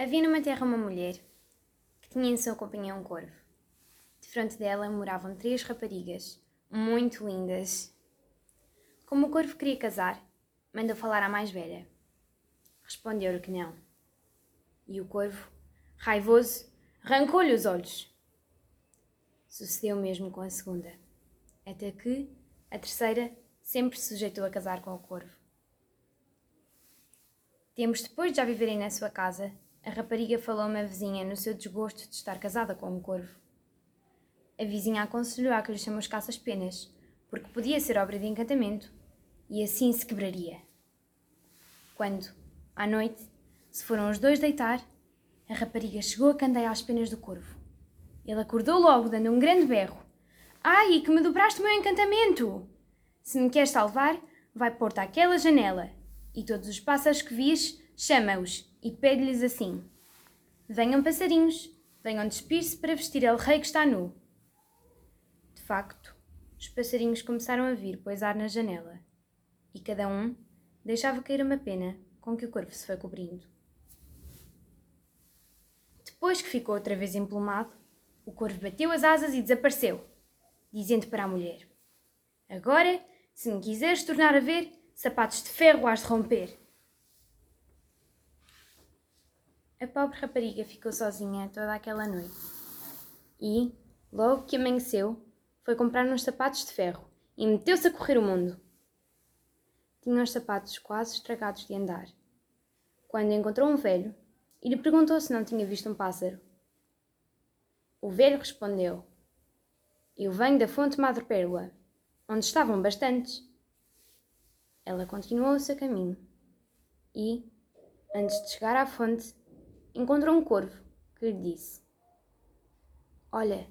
Havia numa terra uma mulher que tinha em sua companhia um corvo. De frente dela moravam três raparigas, muito lindas. Como o corvo queria casar, mandou falar à mais velha. Respondeu-lhe que não. E o corvo, raivoso, arrancou-lhe os olhos. Sucedeu mesmo com a segunda, até que a terceira sempre se sujeitou a casar com o corvo. Tempos depois de já viverem na sua casa, a rapariga falou-me à vizinha no seu desgosto de estar casada com um corvo. A vizinha aconselhou a que lhe chamuscasse as penas, porque podia ser obra de encantamento, e assim se quebraria. Quando, à noite, se foram os dois deitar, a rapariga chegou a candeia às penas do corvo. Ele acordou logo, dando um grande berro. Ai, que me dobraste o meu encantamento! Se me queres salvar, vai pôr-te àquela janela, e todos os pássaros que vis, chama-os e pede-lhes assim: Venham passarinhos, venham despir-se para vestir el rei que está nu. De facto, os passarinhos começaram a vir poisar na janela, e cada um deixava cair uma pena com que o corvo se foi cobrindo. Depois que ficou outra vez emplumado, o corvo bateu as asas e desapareceu, dizendo para a mulher: Agora, se me quiseres tornar a ver, sapatos de ferro has de romper. A pobre rapariga ficou sozinha toda aquela noite e, logo que amanheceu, foi comprar uns sapatos de ferro e meteu-se a correr o mundo. Tinha os sapatos quase estragados de andar, quando encontrou um velho e lhe perguntou se não tinha visto um pássaro. O velho respondeu: Eu venho da fonte Madre Pérola, onde estavam bastantes. Ela continuou o seu caminho e, antes de chegar à fonte, encontrou um corvo que lhe disse: Olha,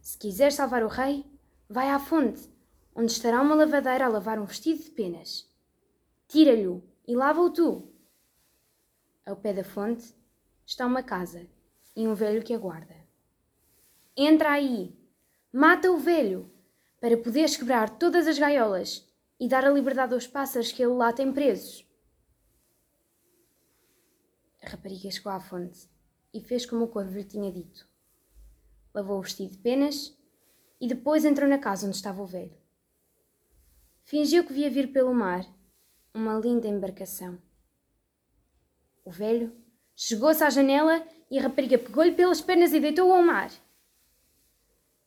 se quiser salvar o rei, vai à fonte, onde estará uma lavadeira a lavar um vestido de penas. Tira-lhe-o e lava-o tu. Ao pé da fonte está uma casa e um velho que aguarda. Entra aí, mata o velho, para poderes quebrar todas as gaiolas e dar a liberdade aos pássaros que ele lá tem presos. A rapariga chegou à fonte e fez como o corvo lhe tinha dito. Lavou o vestido de penas e depois entrou na casa onde estava o velho. Fingiu que via vir pelo mar uma linda embarcação. O velho chegou-se à janela e a rapariga pegou-lhe pelas pernas e deitou-o ao mar.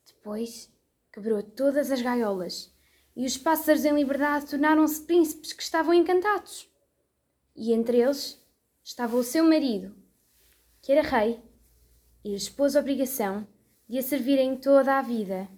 Depois quebrou todas as gaiolas e os pássaros em liberdade tornaram-se príncipes que estavam encantados. E entre eles estava o seu marido, que era rei, e lhes pôs a obrigação de a servirem toda a vida.